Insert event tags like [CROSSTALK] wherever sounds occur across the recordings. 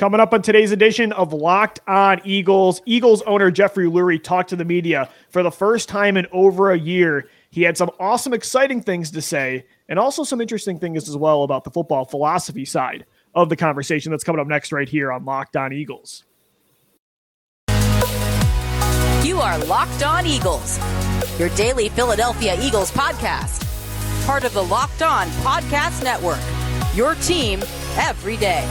Coming up on today's edition of Locked On Eagles, Eagles owner Jeffrey Lurie talked to the media for the first time in over a year. He had some awesome, exciting things to say, and also some interesting things as well about the football philosophy side of the conversation that's coming up next right here on Locked On Eagles. You are Locked On Eagles, your daily Philadelphia Eagles podcast, part of the Locked On Podcast Network, your team every day.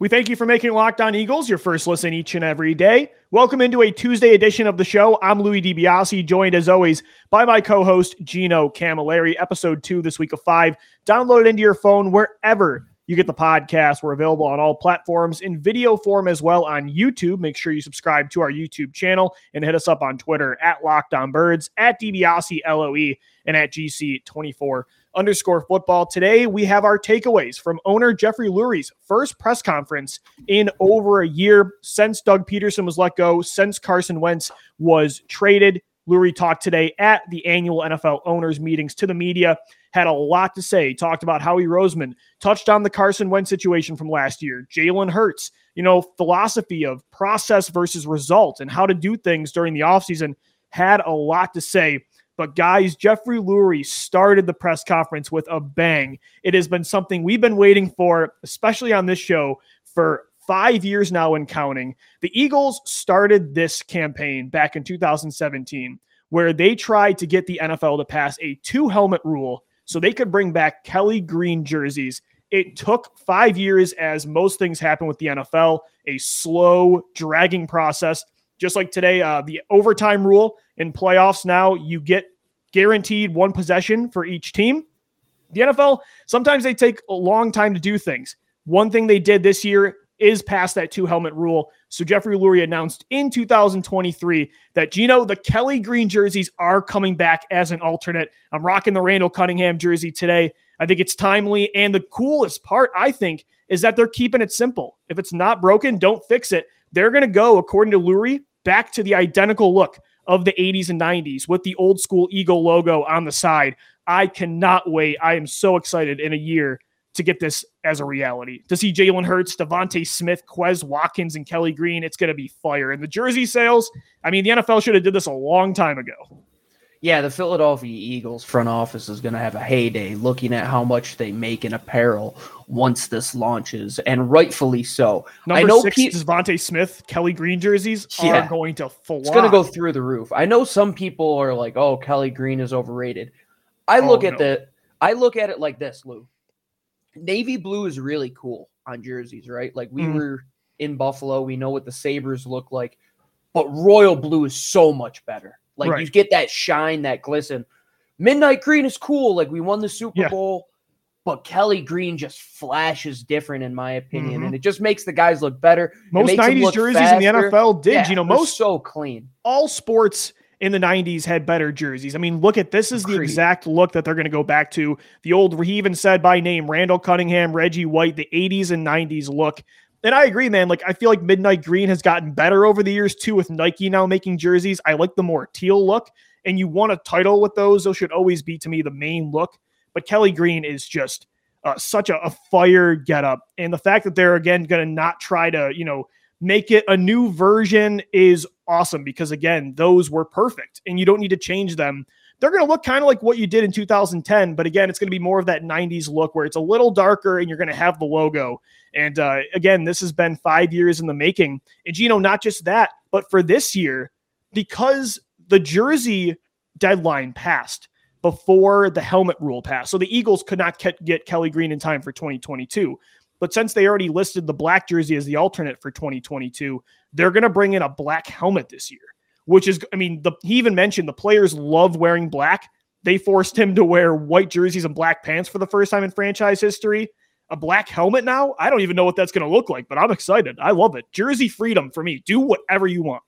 We thank you for making Locked On Eagles your first listen each and every day. Welcome into a Tuesday edition of the show. I'm Louis DiBiase, joined as always by my co-host Gino Camilleri. Episode two this week of five. Download it into your phone wherever you get the podcast. We're available on all platforms in video form as well on YouTube. Make sure you subscribe to our YouTube channel and hit us up on Twitter at Locked On Birds, at DiBiase LOE, and at GC24 underscore football. Today, we have our takeaways from owner Jeffrey Lurie's first press conference in over a year since Doug Pederson was let go, since Carson Wentz was traded. Lurie talked today at the annual NFL owners meetings to the media, had a lot to say, talked about Howie Roseman, touched on the Carson Wentz situation from last year, Jalen Hurts, you know, philosophy of process versus result and how to do things during the offseason, had a lot to say. But guys, Jeffrey Lurie started the press conference with a bang. It has been something we've been waiting for, especially on this show, for five years now and counting. The Eagles started this campaign back in 2017, where they tried to get the NFL to pass a two helmet rule so they could bring back Kelly Green jerseys. It took five years, as most things happen with the NFL, a slow, dragging process. Just like today, uh, the overtime rule in playoffs now, you get guaranteed one possession for each team. The NFL, sometimes they take a long time to do things. One thing they did this year is pass that two helmet rule. So Jeffrey Lurie announced in 2023 that Gino, the Kelly Green jerseys are coming back as an alternate. I'm rocking the Randall Cunningham jersey today. I think it's timely. And the coolest part, I think, is that they're keeping it simple. If it's not broken, don't fix it. They're going to go, according to Lurie, back to the identical look of the 80s and 90s with the old school Eagle logo on the side. I cannot wait. I am so excited in a year to get this as a reality. To see Jalen Hurts, DeVonta Smith, Quez Watkins, and Kelly Green, it's going to be fire. And the jersey sales, I mean, the NFL should have did this a long time ago. Yeah, the Philadelphia Eagles front office is going to have a heyday looking at how much they make in apparel once this launches, and rightfully so. Number I know six, pe- DeVonta Smith, Kelly Green jerseys yeah, are going to fly. It's going to go through the roof. I know some people are like, "Oh, Kelly Green is overrated." I look oh, at no. the, I look at it like this, Lou. Navy blue is really cool on jerseys, right? Like we mm. were in Buffalo, we know what the Sabres look like, but royal blue is so much better. Like right. you get that shine, that glisten. Midnight green is cool. Like we won the Super yeah. Bowl, but Kelly Green just flashes different in my opinion, mm-hmm. and it just makes the guys look better. Most '90s jerseys faster. in the NFL did. Yeah, you know, most so clean. All sports in the 90s had better jerseys. I mean, look at this is the exact look that they're going to go back to. The old, he even said by name, Randall Cunningham, Reggie White, the 80s and 90s look. And I agree, man. Like, I feel like Midnight Green has gotten better over the years too, with Nike now making jerseys. I like the more teal look, and you want a title with those. Those should always be, to me, the main look. But Kelly Green is just uh, such a, a fire getup. And the fact that they're, again, going to not try to, you know, make it a new version is awesome because, again, those were perfect and you don't need to change them they're going to look kind of like what you did in 2010. But again, it's going to be more of that 90s look where it's a little darker and you're going to have the logo. And uh, again, this has been five years in the making. And Gino, not just that, but for this year, because the jersey deadline passed before the helmet rule passed. So the Eagles could not get Kelly Green in time for 2022. But since they already listed the black jersey as the alternate for 2022, they're going to bring in a black helmet this year, which is, I mean, the, he even mentioned the players love wearing black. They forced him to wear white jerseys and black pants for the first time in franchise history a black helmet now. I don't even know what that's going to look like, but I'm excited. I love it. Jersey freedom for me. Do whatever you want.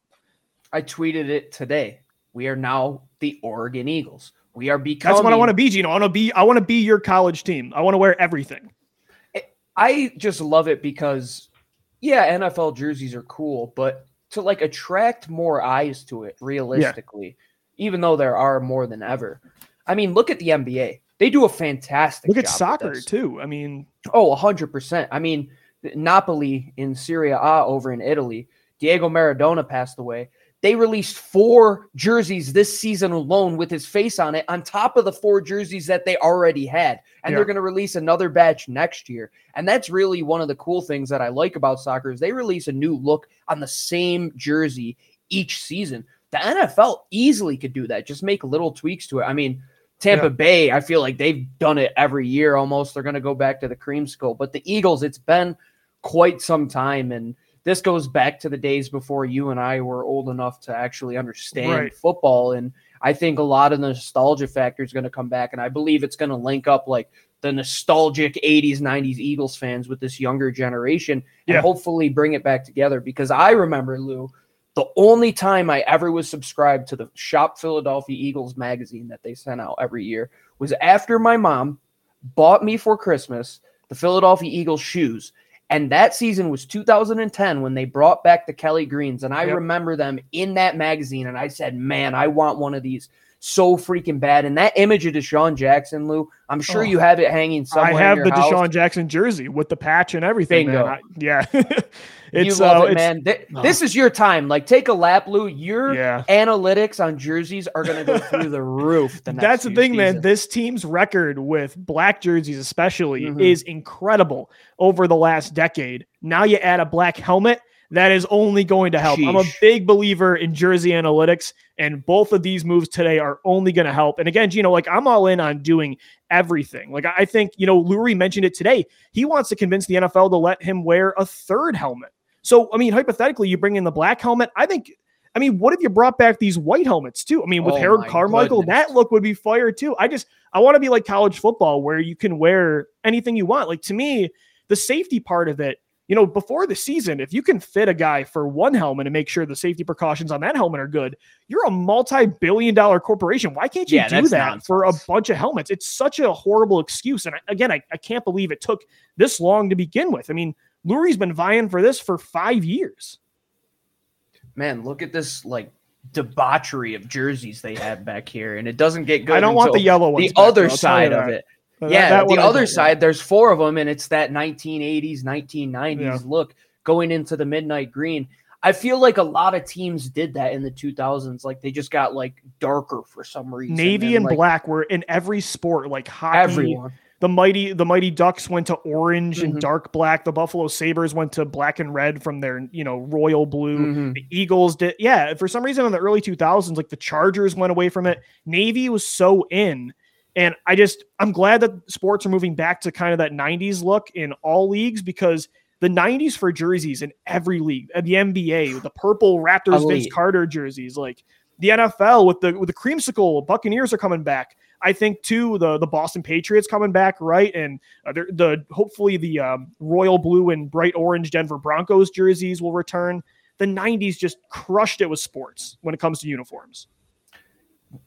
I tweeted it today. We are now the Oregon Eagles. We are becoming. That's what I want to be, Gino. I want to be. I want to be your college team. I want to wear everything. I just love it because, yeah, NFL jerseys are cool, but to like attract more eyes to it realistically, yeah. even though there are more than ever. I mean, look at the NBA. They do a fantastic Look at soccer too. I mean, oh, 100%. I mean, Napoli in Serie A over in Italy, Diego Maradona passed away. They released four jerseys this season alone with his face on it, on top of the four jerseys that they already had. And yeah. they're going to release another batch next year. And that's really one of the cool things that I like about soccer is they release a new look on the same jersey each season. The NFL easily could do that. Just make little tweaks to it. I mean, Tampa yeah. Bay, I feel like they've done it every year almost. They're going to go back to the creamsicle. But the Eagles, it's been quite some time. And this goes back to the days before you and I were old enough to actually understand right. football. And I think a lot of the nostalgia factor is going to come back. And I believe it's going to link up like the nostalgic 80s, 90s Eagles fans with this younger generation and hopefully bring it back together. Because I remember, Lou, the only time I ever was subscribed to the Shop Philadelphia Eagles magazine that they sent out every year was after my mom bought me for Christmas the Philadelphia Eagles shoes. And that season was 2010 when they brought back the Kelly Greens. And I yep. remember them in that magazine. And I said, man, I want one of these so freaking bad. And that image of DeSean Jackson, Lou, I'm sure oh, you have it hanging somewhere. I have the house. DeSean Jackson jersey with the patch and everything. Bingo. I, yeah. [LAUGHS] it's, you love uh, it, man. Th- oh. This is your time. Like, take a lap, Lou. Your yeah. analytics on jerseys are going to go through the [LAUGHS] roof. The That's the thing, man. This team's record with black jerseys, especially, mm-hmm. is incredible over the last decade. Now you add a black helmet that is only going to help. Sheesh. I'm a big believer in jersey analytics, and both of these moves today are only going to help. And again, you know, like I'm all in on doing everything. Like I think, you know, Lurie mentioned it today. He wants to convince the NFL to let him wear a third helmet. So, I mean, hypothetically, you bring in the black helmet. I think, I mean, what if you brought back these white helmets too? I mean, with oh Harold Carmichael, goodness. that look would be fire too. I just, I want to be like college football where you can wear anything you want. Like to me, the safety part of it you know, before the season, if you can fit a guy for one helmet and make sure the safety precautions on that helmet are good, you're a multi-billion dollar corporation. Why can't you yeah, do that nonsense. for a bunch of helmets? It's such a horrible excuse. And again, I, I can't believe it took this long to begin with. I mean, Lurie's been vying for this for five years. Man, look at this like debauchery of jerseys they have back here, and it doesn't get good. I don't want the yellow ones. The other side of it. But yeah, that, that the other side, there's four of them, and it's that 1980s, 1990s yeah. look going into the midnight green. I feel like a lot of teams did that in the 2000s. Like they just got like darker for some reason. Navy and, and like, black were in every sport, like hockey. Everyone. The mighty the mighty Ducks went to orange mm-hmm. and dark black. The Buffalo Sabres went to black and red from their you know royal blue. Mm-hmm. The Eagles did yeah. For some reason in the early 2000s, like the Chargers went away from it. Navy was so in and I just, I'm glad that sports are moving back to kind of that 90s look in all leagues because the 90s for jerseys in every league, the NBA, the purple Raptors. Vince Carter jerseys, like the NFL with the with the creamsicle Buccaneers are coming back. I think too the the Boston Patriots coming back right, and uh, the hopefully the um, royal blue and bright orange Denver Broncos jerseys will return. The 90s just crushed it with sports when it comes to uniforms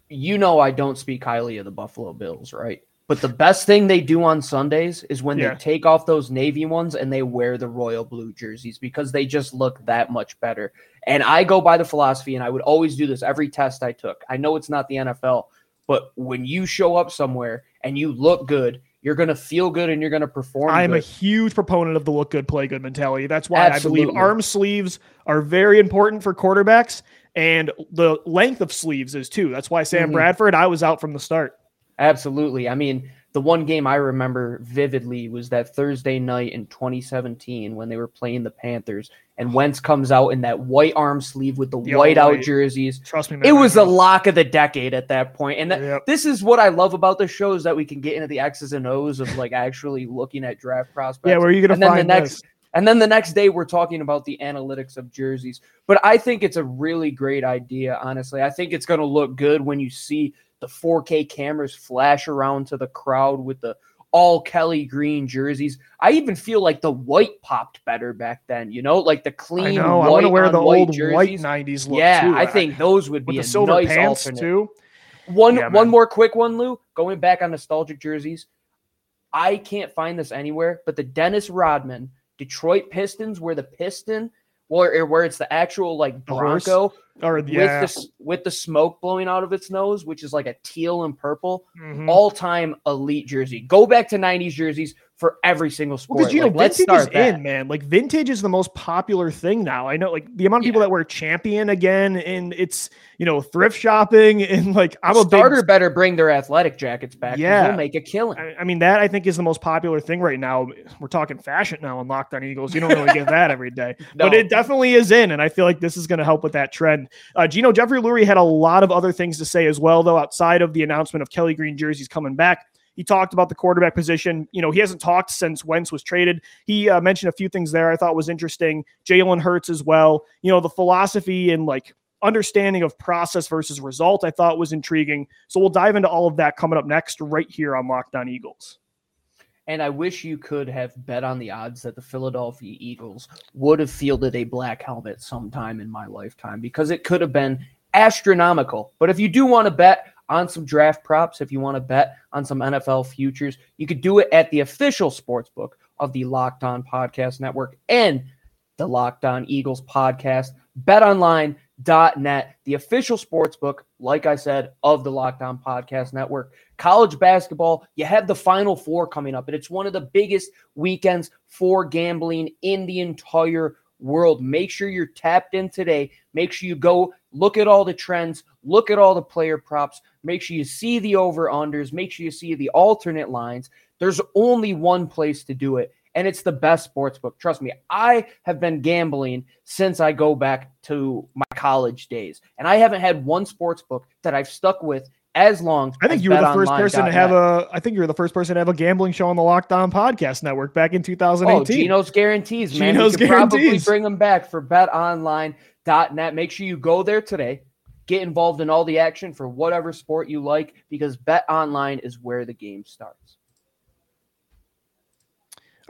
you know I don't speak highly of the Buffalo Bills, right? But the best thing they do on Sundays is when yeah. they take off those navy ones and they wear the royal blue jerseys because they just look that much better. And I go by the philosophy, and I would always do this every test I took. I know it's not the NFL, but when you show up somewhere and you look good, you're going to feel good and you're going to perform. I'm good. a huge proponent of the look good, play good mentality. That's why Absolutely. I believe arm sleeves are very important for quarterbacks and the length of sleeves is too. That's why Sam mm-hmm. Bradford, I was out from the start. Absolutely. I mean, the one game I remember vividly was that Thursday night in 2017 when they were playing the Panthers, and Wentz comes out in that white arm sleeve with the, the white out jerseys. Trust me, man, it was the lock of the decade at that point. And that, yep. this is what I love about the show is that we can get into the X's and O's of like actually looking at draft prospects. Yeah, where are you going to find the next? This? And then the next day, we're talking about the analytics of jerseys. But I think it's a really great idea, honestly. I think it's going to look good when you see the 4K cameras flash around to the crowd with the all Kelly green jerseys. I even feel like the white popped better back then, you know, like the clean. I know. I want to wear the old jerseys. white '90s look. Yeah, too. I think those would be with the silver nice pants alternate. too. One yeah, one more quick one, Lou. Going back on nostalgic jerseys, I can't find this anywhere, but the Dennis Rodman Detroit Pistons, where the piston where where it's the actual like Bronco Or with the with the smoke blowing out of its nose, which is like a teal and purple. Mhm. All time elite jersey. Go back to '90s jerseys for every single sport. Because you know, Like, let's vintage is that. in, man. Like vintage is the most popular thing now. I know, like the amount of people Yeah. that wear champion again, and it's you know thrift shopping, [LAUGHS] and like I'm a Starter big. better bring their athletic jackets back. Yeah, they'll make a killing. I I mean, that I think is the most popular thing right now. We're talking fashion now on Locked On Eagles. You don't really get that every day, [LAUGHS] but it definitely is in, and I feel like this is going to help with that trend. Uh, Gino Jeffrey Lurie had a lot of other things to say as well, though, outside of the announcement of Kelly Green jerseys coming back. He talked about the quarterback position. You know, he hasn't talked since Wentz was traded. He uh, mentioned a few things there I thought was interesting. Jalen Hurts as well. You know, the philosophy and like understanding of process versus result I thought was intriguing. So we'll dive into all of that coming up next right here on Locked On Eagles. And I wish you could have bet on the odds that the Philadelphia Eagles would have fielded a black helmet sometime in my lifetime because it could have been astronomical. But if you do want to bet on some draft props, if you want to bet on some NFL futures, you could do it at the official sports book of the Locked On Podcast Network and the Locked On Eagles podcast. BetOnline.net, the official sports book, like I said, of the Locked On Podcast Network college basketball, you have the Final Four coming up, and it's one of the biggest weekends for gambling in the entire world. Make sure you're tapped in today. Make sure you go look at all the trends, look at all the player props, make sure you see the over unders, make sure you see the alternate lines. There's only one place to do it, and it's the best sports book. Trust me, I have been gambling since I go back to my college days, and I haven't had one sports book that I've stuck with as long. I think you were the first person to have a. I think you were the first person to have a gambling show on the Locked On Podcast Network back in Oh, 2018. Gino's guarantees, man. Gino's we could probably bring them back for betonline.net. Make sure you go there today. Get involved in all the action for whatever sport you like because BetOnline is where the game starts.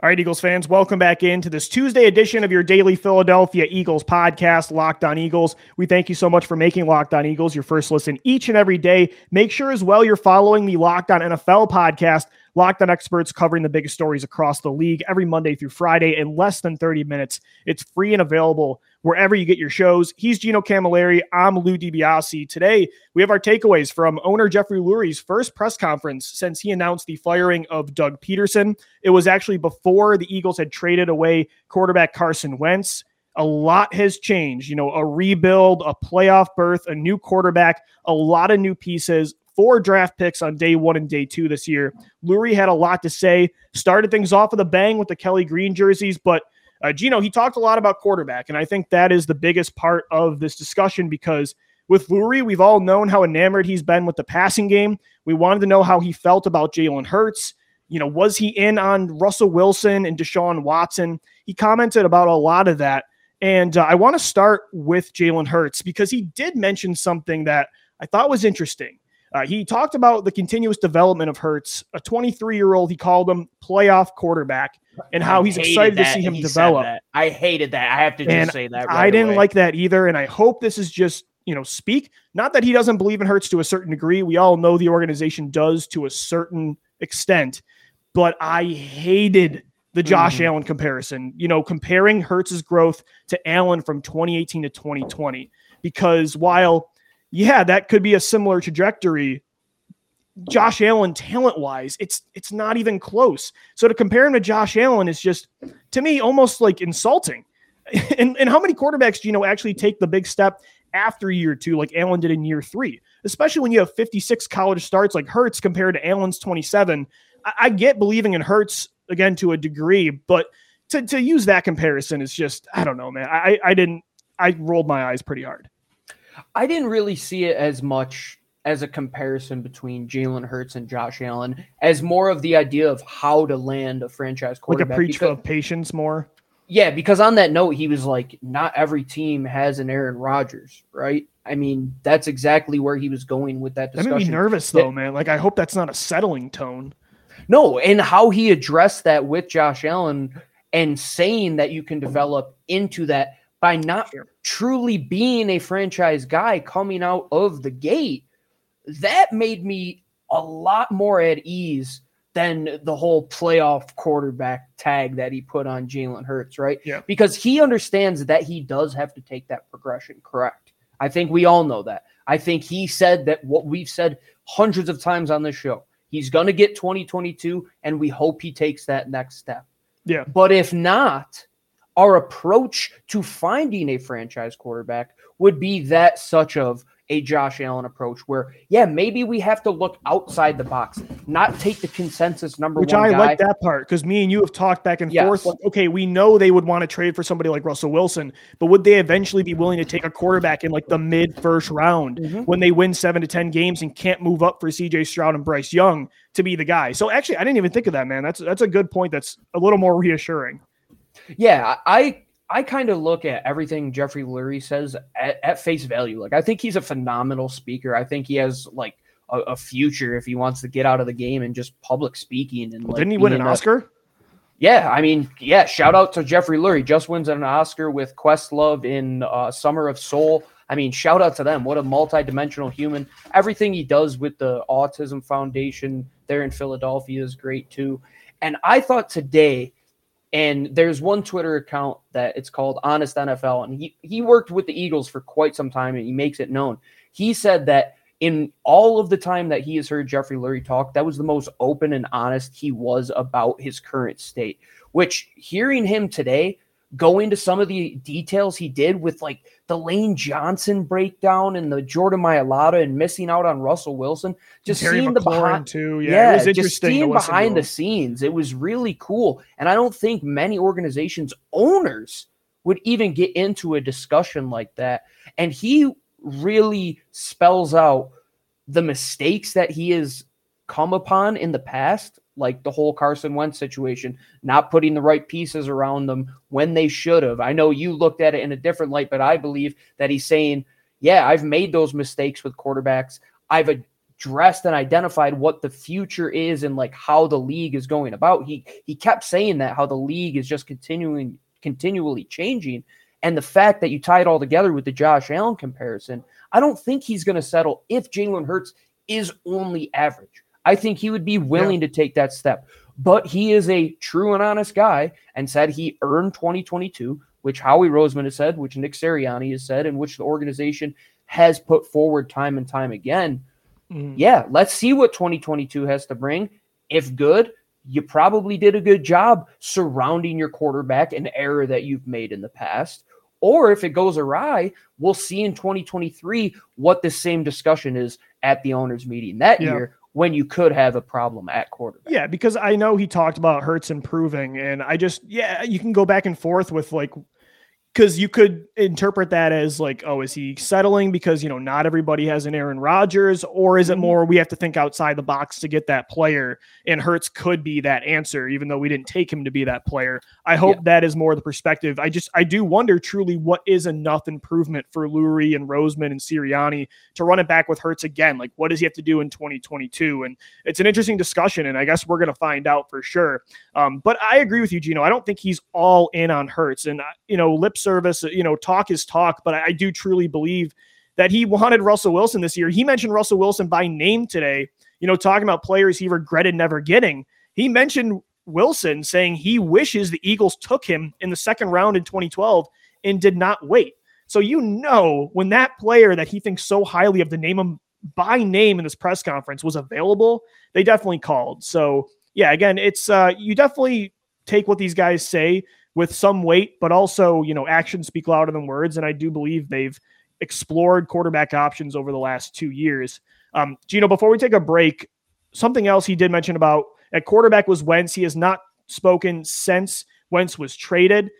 All right, Eagles fans, welcome back into this Tuesday edition of your daily Philadelphia Eagles podcast, Locked On Eagles. We thank you so much for making Locked On Eagles your first listen each and every day. Make sure as well you're following the Locked On NFL podcast, Locked On Experts covering the biggest stories across the league every Monday through Friday in less than 30 minutes. It's free and available wherever you get your shows. He's Gino Camilleri. I'm Lou DiBiase. Today, we have our takeaways from owner Jeffrey Lurie's first press conference since he announced the firing of Doug Pederson. It was actually before the Eagles had traded away quarterback Carson Wentz. A lot has changed, you know, a rebuild, a playoff berth, a new quarterback, a lot of new pieces, four draft picks on day one and day two this year. Lurie had a lot to say, started things off with a bang with the Kelly Green jerseys, but uh, Gino, he talked a lot about quarterback, and I think that is the biggest part of this discussion because with Lurie, we've all known how enamored he's been with the passing game. We wanted to know how he felt about Jalen Hurts. You know, was he in on Russell Wilson and Deshaun Watson? He commented about a lot of that. And uh, I want to start with Jalen Hurts because he did mention something that I thought was interesting. Uh, he talked about the continuous development of Hurts, a 23 year old, he called him playoff quarterback, and how I he's excited to see him develop. I hated that. I have to just And say that. I didn't away. like that either. And I hope this is just, you know, speak. Not that he doesn't believe in Hurts to a certain degree. We all know the organization does to a certain extent, but I hated the Josh Mhm. Allen comparison, you know, comparing Hurts's growth to Allen from 2018 to 2020. Because while, yeah, that could be a similar trajectory, Josh Allen talent wise, it's it's not even close. So to compare him to Josh Allen is just to me almost like insulting. [LAUGHS] And, and how many quarterbacks do you know actually take the big step after year two, like Allen did in year three? Especially when you have 56 college starts like Hurts compared to Allen's 27. I, I get believing in Hurts again to a degree, but to, to use that comparison is just I don't know, man. I I didn't I rolled my eyes pretty hard. I didn't really see it as much as a comparison between Jalen Hurts and Josh Allen, as more of the idea of how to land a franchise quarterback. Like a preach because- of patience more. Yeah, because on that note, he was like, not every team has an Aaron Rodgers, right? I mean, that's exactly where he was going with that That made discussion. me nervous though, man. Like I hope that's not a settling tone. No, and how he addressed that with Josh Allen and saying that you can develop into that by not truly being a franchise guy coming out of the gate, that made me a lot more at ease than the whole playoff quarterback tag that he put on Jalen Hurts, right? Yeah. Because he understands that he does have to take that progression, correct? I think we all know that. I think he said that what we've said hundreds of times on this show. He's going to get 2022, and we hope he takes that next step. Yeah. But if not, our approach to finding a franchise quarterback would be that such of a Josh Allen approach where, yeah, maybe we have to look outside the box, not take the consensus number Which one I guy. like that part because me and you have talked back and Yes. forth. Like, okay, we know they would want to trade for somebody like Russell Wilson, but would they eventually be willing to take a quarterback in like the mid first round Mhm. when they win seven to 10 games and can't move up for CJ Stroud and Bryce Young to be the guy? So actually, I didn't even think of that, man. That's, that's a good point. That's a little more reassuring. Yeah, I I kind of look at everything Jeffrey Lurie says at, at face value. Like I think he's a phenomenal speaker. I think he has like a, a future if he wants to get out of the game and just public speaking and like Didn't he win an a- Oscar? Yeah, I mean, yeah. Shout out to Jeffrey Lurie. Just wins an Oscar with Questlove in uh, Summer of Soul. I mean, shout out to them. What a multi-dimensional human. Everything he does with the Autism Foundation there in Philadelphia is great too. And I thought today, and there's one Twitter account that it's called Honest NFL, and he he worked with the Eagles for quite some time, and he makes it known. He said that in all of the time that he has heard Jeffrey Lurie talk, that was the most open and honest he was about his current state. Which hearing him today go into some of the details he did with like the Lane Johnson breakdown and the Jordan Mailata and missing out on Russell Wilson, just Terry seeing the behind too. Yeah, yeah, it was just interesting. to seeing listen to behind the scenes, it was really cool. And I don't think many organizations owners would even get into a discussion like that. And he really spells out the mistakes that he has come upon in the past, like the whole Carson Wentz situation, not putting the right pieces around them when they should have. I know you looked at it in a different light, but I believe that he's saying, yeah, I've made those mistakes with quarterbacks. I've addressed and identified what the future is and like how the league is going about. He he kept saying that how the league is just continuing continually changing. And the fact that you tie it all together with the Josh Allen comparison, I don't think he's going to settle if Jalen Hurts is only average. I think he would be willing to take that step. But he is a true and honest guy and said he earned 2022, which Howie Roseman has said, which Nick Sirianni has said, and which the organization has put forward time and time again. Mhm. Yeah, let's see what 2022 has to bring. If good, you probably did a good job surrounding your quarterback, an error that you've made in the past. Or if it goes awry, we'll see in 2023 what the same discussion is at the owners' meeting that Yeah. year when you could have a problem at quarterback. Yeah, because I know he talked about Hurts improving, and I just yeah, you can go back and forth with like because you could interpret that as like, oh, is he settling because you know not everybody has an Aaron Rodgers, or is it Mhm. more we have to think outside the box to get that player? And Hurts could be that answer, even though we didn't take him to be that player. I hope Yeah. that is more the perspective. I just I do wonder truly what is enough improvement for Lurie and Roseman and Sirianni to run it back with Hurts again. Like, what does he have to do in 2022? And it's an interesting discussion, and I guess we're going to find out for sure. Um, but I agree with you, Gino. I don't think he's all in on Hurts, and uh, you know, lip service. You know, talk is talk, but I, I do truly believe that he wanted Russell Wilson this year. He mentioned Russell Wilson by name today. You know, talking about players he regretted never getting. He mentioned Wilson, saying he wishes the Eagles took him in the second round in 2012 and did not wait. So you know when that player that he thinks so highly of to name him by name in this press conference was available, they definitely called. So yeah, again, it's uh you definitely take what these guys say with some weight, but also, you know, actions speak louder than words. And I do believe they've explored quarterback options over the last two years. Um, Gino, before we take a break, something else he did mention about at quarterback was Wentz. He has not spoken since Wentz was traded.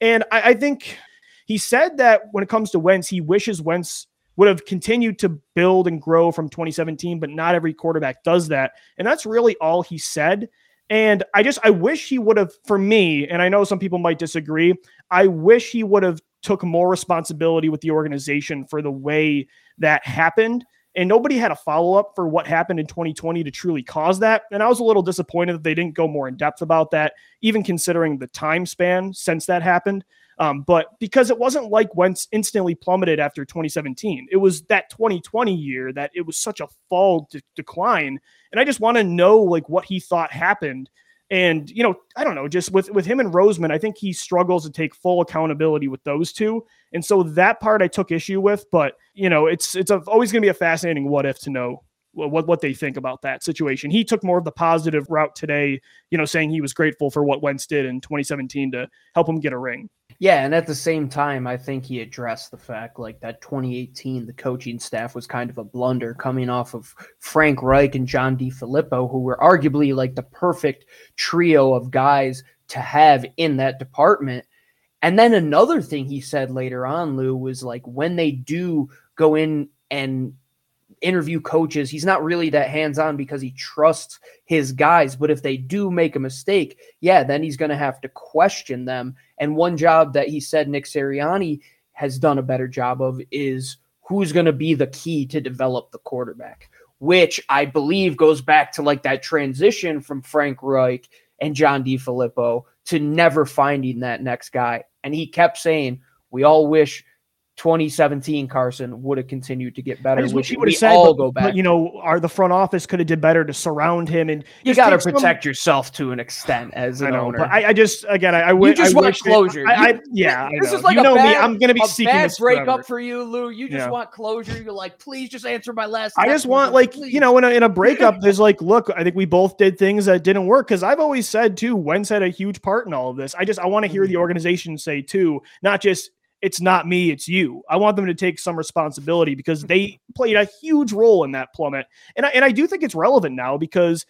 And I, I think he said that when it comes to Wentz, he wishes Wentz would have continued to build and grow from 2017, but not every quarterback does that. And that's really all he said. And I just I wish he would have for me, and I know some people might disagree, I wish he would have took more responsibility with the organization for the way that happened. And nobody had a follow up for what happened in 2020 to truly cause that. And I was a little disappointed that they didn't go more in depth about that, even considering the time span since that happened. Um, but because it wasn't like Wentz instantly plummeted after 2017, it was that 2020 year that it was such a fall de- decline. And I just want to know like what he thought happened. And you know, I don't know, just with with him and Roseman, I think he struggles to take full accountability with those two. And so that part I took issue with, but you know, it's it's a, always going to be a fascinating what if to know what what they think about that situation. He took more of the positive route today, you know, saying he was grateful for what Wentz did in 2017 to help him get a ring. Yeah, and at the same time, I think he addressed the fact like that 2018, the coaching staff was kind of a blunder coming off of Frank Reich and John D. DeFilippo, who were arguably like the perfect trio of guys to have in that department. And then another thing he said later on, Lou, was like when they do go in and interview coaches. He's not really that hands on because he trusts his guys. But if they do make a mistake, yeah, then he's going to have to question them. And one job that he said Nick Sirianni has done a better job of is who's going to be the key to develop the quarterback, which I believe goes back to like that transition from Frank Reich and John DeFilippo to never finding that next guy. And he kept saying, we all wish 2017 Carson would have continued to get better. I wish he would have said, all but, go back. But, you know, our the front office could have did better to surround him, and you got to protect some... yourself to an extent as an know, owner. But I, I, just again, I, I, w- you just I want closure. I, I, yeah, this know. is like you a know bad, me. I'm going to be seeking bad breakup for you, Lou. You just yeah. want closure. You're like, please just answer my last. I just want like please. you know, in a, in a breakup, [LAUGHS] there's like, look, I think we both did things that didn't work because I've always said too, Wentz had a huge part in all of this. I just I want to hear the mm-hmm. organization say too, not just it's not me, it's you. I want them to take some responsibility because they played a huge role in that plummet. And I, and I do think it's relevant now because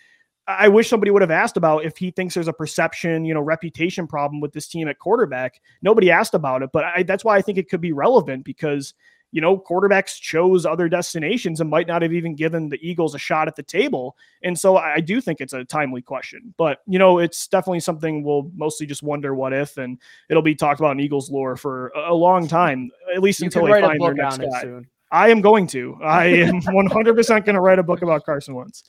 I wish somebody would have asked about if he thinks there's a perception, you know, reputation problem with this team at quarterback. Nobody asked about it, but I, that's why I think it could be relevant because you know, quarterbacks chose other destinations and might not have even given the Eagles a shot at the table. And so I do think it's a timely question. But, you know, it's definitely something we'll mostly just wonder what if, and it'll be talked about in Eagles lore for a long time, at least you until they find their next guy. Soon. I am going to. I am 100% going to write a book about Carson Wentz.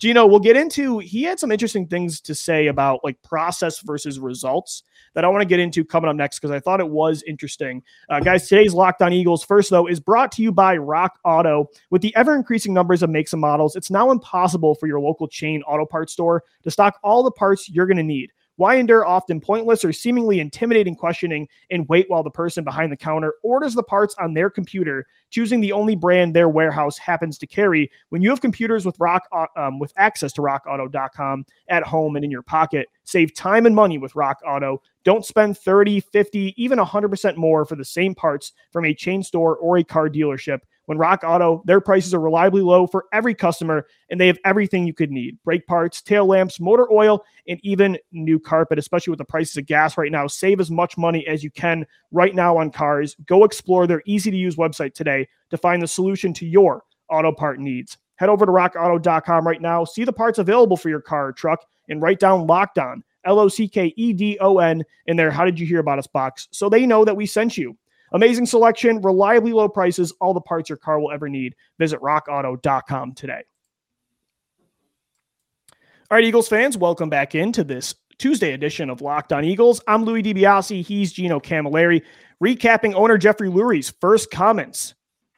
Gino, we'll get into. He had some interesting things to say about like process versus results that I want to get into coming up next because I thought it was interesting. Uh, guys, today's Locked On Eagles first though is brought to you by Rock Auto. With the ever increasing numbers of makes and models, it's now impossible for your local chain auto parts store to stock all the parts you're going to need. Why endure often pointless or seemingly intimidating questioning and wait while the person behind the counter orders the parts on their computer, choosing the only brand their warehouse happens to carry when you have computers with rock um, with access to rockauto.com at home and in your pocket. Save time and money with Rock Auto. Don't spend 30, 50, even 100% more for the same parts from a chain store or a car dealership. When Rock Auto, their prices are reliably low for every customer, and they have everything you could need brake parts, tail lamps, motor oil, and even new carpet, especially with the prices of gas right now. Save as much money as you can right now on cars. Go explore their easy to use website today to find the solution to your auto part needs. Head over to rockauto.com right now, see the parts available for your car or truck, and write down locked on, L O C K E D O N, in their How Did You Hear About Us box so they know that we sent you. Amazing selection, reliably low prices, all the parts your car will ever need. Visit rockauto.com today. All right, Eagles fans, welcome back into this Tuesday edition of Locked On Eagles. I'm Louis DiBiase. He's Gino Camilleri, recapping owner Jeffrey Lurie's first comments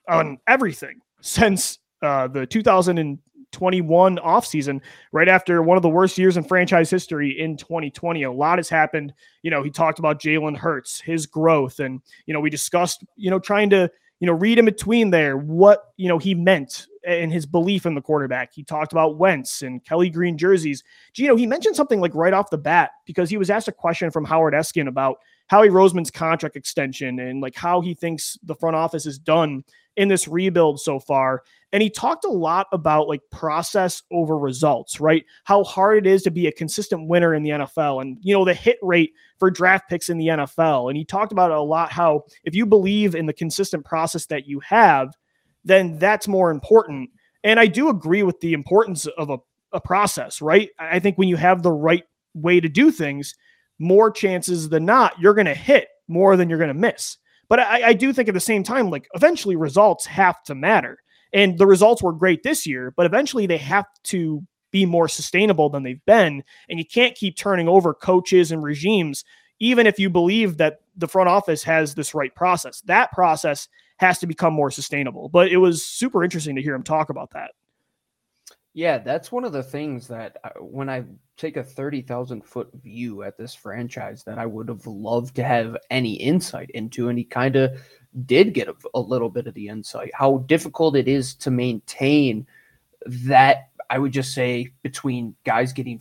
on everything since uh, the 2000 21 offseason, right after one of the worst years in franchise history in 2020. A lot has happened. You know, he talked about Jalen Hurts, his growth, and, you know, we discussed, you know, trying to, you know, read in between there what, you know, he meant and his belief in the quarterback. He talked about Wentz and Kelly Green jerseys. Gino, he mentioned something like right off the bat because he was asked a question from Howard Eskin about Howie Roseman's contract extension and like how he thinks the front office is done in this rebuild so far. And he talked a lot about like process over results, right? How hard it is to be a consistent winner in the NFL and, you know, the hit rate for draft picks in the NFL. And he talked about a lot how if you believe in the consistent process that you have, then that's more important. And I do agree with the importance of a, a process, right? I think when you have the right way to do things, more chances than not, you're going to hit more than you're going to miss. But I, I, do think at the same time, like eventually results have to matter. And the results were great this year, but eventually they have to be more sustainable than they've been. And you can't keep turning over coaches and regimes even if you believe that the front office has this right process, that process has to become more sustainable. But it was super interesting to hear him talk about that. Yeah, that's one of the things that I, when I take a 30,000 foot view at this franchise that I would have loved to have any insight into. And he kind of did get a, a, little bit of the insight how difficult it is to maintain that. I would just say between guys getting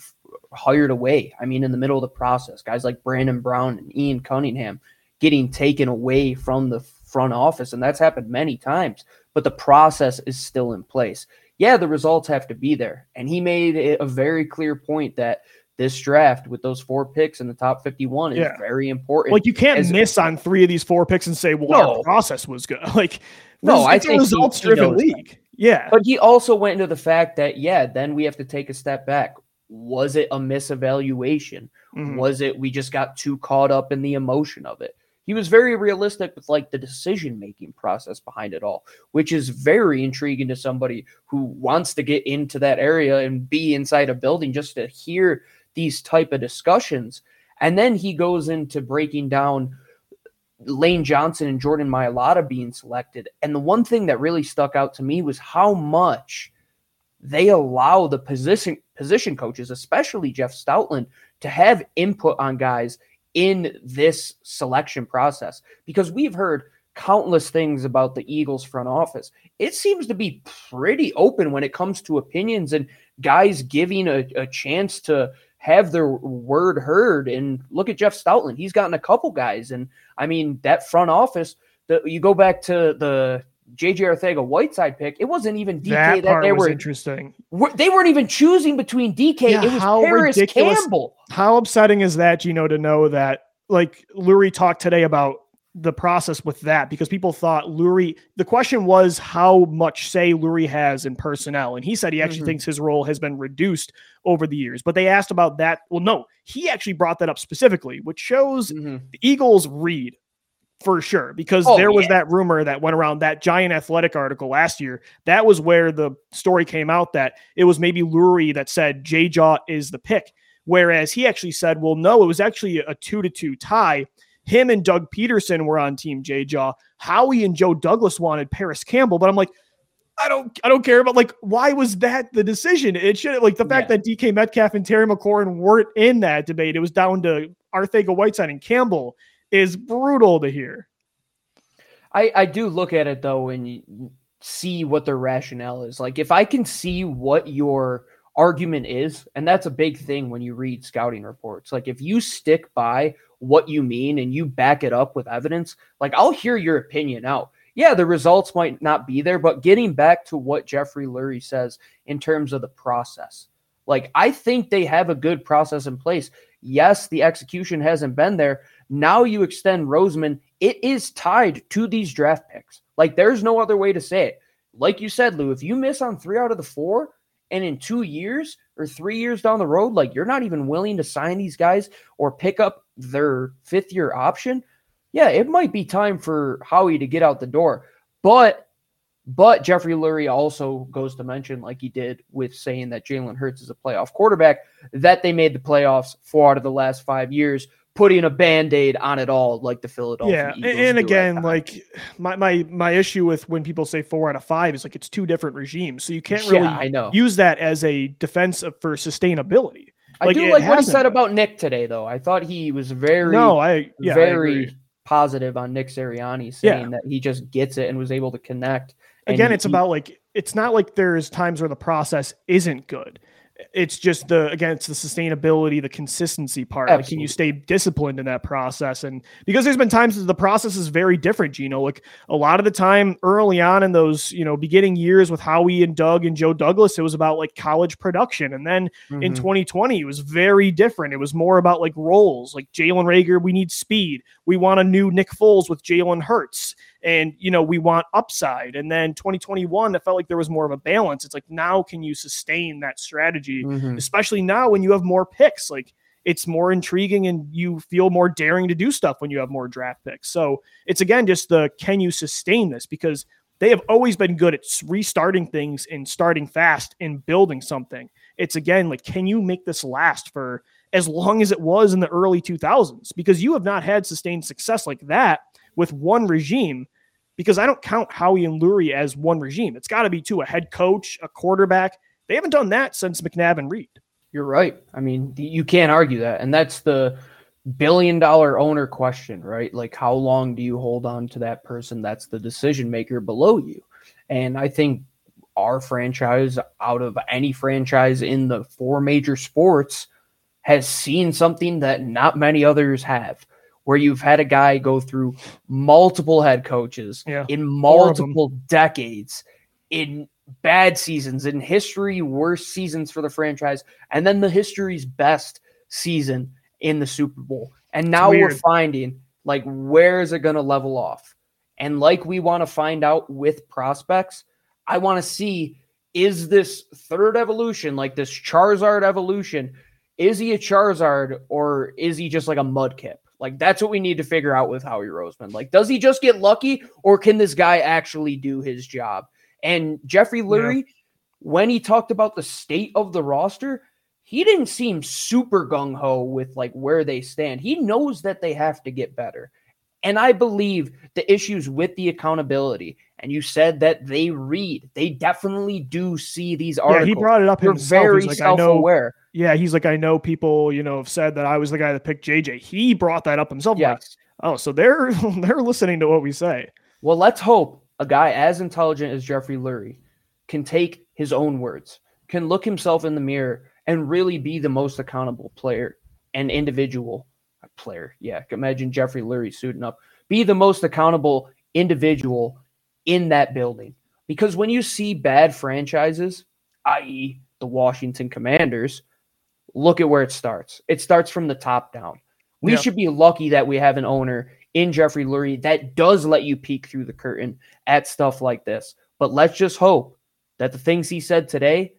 hired away. I mean, in the middle of the process, guys like Brandon Brown and Ian Cunningham getting taken away from the front office. And that's happened many times, but the process is still in place yeah, the results have to be there. And he made a very clear point that this draft with those four picks in the top 51 is yeah. very important. Like you can't As, miss on three of these four picks and say, well, no. our process was good. [LAUGHS] Like, no, I think results driven league. That. Yeah. But he also went into the fact that, yeah, then we have to take a step back. Was it a misevaluation? Mm-hmm. Was it we just got too caught up in the emotion of it? He was very realistic with like the decision making process behind it all, which is very intriguing to somebody who wants to get into that area and be inside a building just to hear these type of discussions. And then he goes into breaking down Lane Johnson and Jordan Mailata being selected. And the one thing that really stuck out to me was how much they allow the position position coaches, especially Jeff Stoutland, to have input on guys in this selection process because we've heard countless things about the Eagles front office. It seems to be pretty open when it comes to opinions and guys giving a, a chance to have their word heard. And look at Jeff Stoutland. He's gotten a couple guys. And I mean, that front office, the, you go back to the JJ Arcega Whiteside pick, it wasn't even DK that, that they were interesting. Were, they weren't even choosing between DK. Yeah, it was Parris ridiculous. Campbell. How upsetting is that, you know, to know that like Lurie talked today about the process with that because people thought Lurie, the question was how much say Lurie has in personnel. And he said he actually mm-hmm. thinks his role has been reduced over the years. But they asked about that. Well, no, he actually brought that up specifically, which shows mm-hmm. the Eagles read for sure because oh, there was yeah. that rumor that went around that giant athletic article last year. That was where the story came out that it was maybe Lurie that said Jay Jaw is the pick. Whereas he actually said, well, no, it was actually a two to two tie. Him and Doug Pederson were on team Jay Jaw Howie and Joe Douglas wanted Parris Campbell, but I'm like, I don't I don't care about like why was that the decision? It should like the fact yeah. that DK Metcalf and Terry McLaurin weren't in that debate. It was down to Arcega Whiteside and Campbell is brutal to hear. I, I do look at it though and see what their rationale is. Like if I can see what your argument is, and that's a big thing when you read scouting reports. Like if you stick by what you mean and you back it up with evidence, like I'll hear your opinion out. Yeah, the results might not be there, but getting back to what Jeffrey Lurie says in terms of the process. Like I think they have a good process in place. Yes, the execution hasn't been there, now you extend Roseman. It is tied to these draft picks. Like there's no other way to say it. Like you said, Lou, if you miss on three out of the four, and in two years or three years down the road, like you're not even willing to sign these guys or pick up their fifth year option, yeah, it might be time for Howie to get out the door. But but Jeffrey Lurie also goes to mention, like he did with saying that Jalen Hurts is a playoff quarterback, that they made the playoffs four out of the last five years putting a band-aid on it all like the Philadelphia yeah Eagles and again right like my, my my issue with when people say four out of five is like it's two different regimes so you can't really yeah, I know. use that as a defense for sustainability. Like, I do like what he said about Nick today though. I thought he was very no I yeah, very I positive on Nick Sirianni saying yeah. that he just gets it and was able to connect again it's he, about like it's not like there's times where the process isn't good it's just the again it's the sustainability the consistency part. Like can you stay disciplined in that process? And because there's been times that the process is very different you know like a lot of the time early on in those you know beginning years with howie and doug and joe douglas it was about like college production. And then mm-hmm. in 2020 it was very different. It was more about like roles like jalen Reagor we need speed. We want a new nick foles with jalen hurts and you know we want upside. And then 2021 it felt like there was more of a balance. It's like now can you sustain that strategy mm-hmm. especially now when you have more picks? Like it's more intriguing and you feel more daring to do stuff when you have more draft picks. So it's again just the can you sustain this? Because they have always been good at restarting things and starting fast and building something. It's again like can you make this last for as long as it was in the early 2000s because you have not had sustained success like that with one regime because I don't count Howie and Lurie as one regime. It's got to be two a head coach, a quarterback. They haven't done that since McNabb and Reid. You're right. I mean, you can't argue that. And that's the billion dollar owner question, right? Like, how long do you hold on to that person that's the decision maker below you? And I think our franchise, out of any franchise in the four major sports, has seen something that not many others have, where you've had a guy go through multiple head coaches Yeah. in multiple decades, in bad seasons, in history worst seasons for the franchise, and then the history's best season in the Super Bowl. And now we're finding like where is it going to level off? And like we want to find out with prospects, I want to see is this third evolution, like this Charizard evolution, is he a Charizard or is he just like a Mudkip? Like that's what we need to figure out with Howie Roseman. Like, does he just get lucky or can this guy actually do his job? And Jeffrey Lurie, when he talked about the state of the roster, he didn't seem super gung ho with like where they stand. He knows that they have to get better. And I believe the issues with the accountability, and you said that they read, they definitely do see these Yeah, articles. he brought it up They're himself. very like, self-aware. Yeah, he's like, I know people, you know, have said that I was the guy that picked JJ. He brought that up himself. I'm like, oh, so they're [LAUGHS] they're listening to what we say. Well, let's hope a guy as intelligent as Jeffrey Lurie can take his own words, can look himself in the mirror, and really be the most accountable player and individual uh, player. Yeah, imagine Jeffrey Lurie suiting up, be the most accountable individual in that building. Because when you see bad franchises, i.e., the Washington Commanders, look at where it starts. It starts from the top down. We should be lucky that we have an owner in Jeffrey Lurie that does let you peek through the curtain at stuff like this. But let's just hope that the things he said today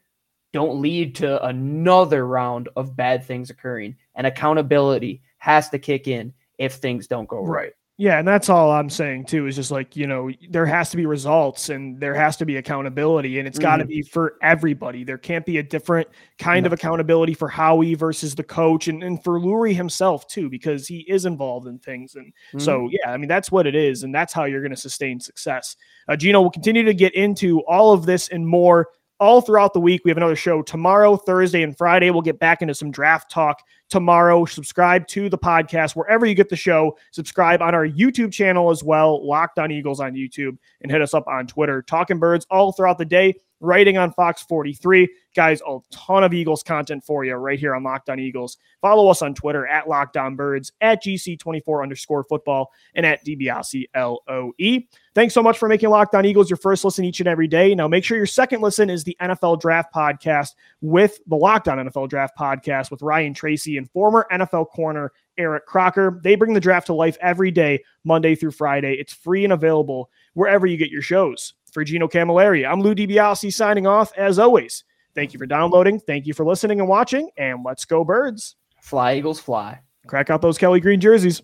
don't lead to another round of bad things occurring. And accountability has to kick in if things don't go right. Yeah, and that's all I'm saying too is just like, you know, there has to be results and there has to be accountability and it's got to be for everybody. There can't be a different kind No. of accountability for Howie versus the coach and, and for Lurie himself too, because he is involved in things. And Mhm. so, yeah, I mean, that's what it is. And that's how you're going to sustain success. Uh, Gino will continue to get into all of this and more all throughout the week. We have another show tomorrow, Thursday, and Friday. We'll get back into some draft talk tomorrow. Subscribe to the podcast wherever you get the show. Subscribe on our YouTube channel as well, Locked on Eagles on YouTube, and hit us up on Twitter. Talking Birds all throughout the day, writing on Fox 43. Guys, a ton of Eagles content for you right here on Locked On Eagles. Follow us on Twitter at Locked on Birds, at GC24 underscore football, and at DiBiase LOE. Thanks so much for making Locked On Eagles your first listen each and every day. Now, make sure your second listen is the NFL Draft Podcast with the Locked On NFL Draft Podcast with Ryan Tracy and former NFL corner Eric Crocker. They bring the draft to life every day, Monday through Friday. It's free and available wherever you get your shows. For Gino Camilleri, I'm Lou DiBiase signing off as always. Thank you for downloading. Thank you for listening and watching. And let's go, birds. Fly, Eagles, fly. Crack out those Kelly Green jerseys.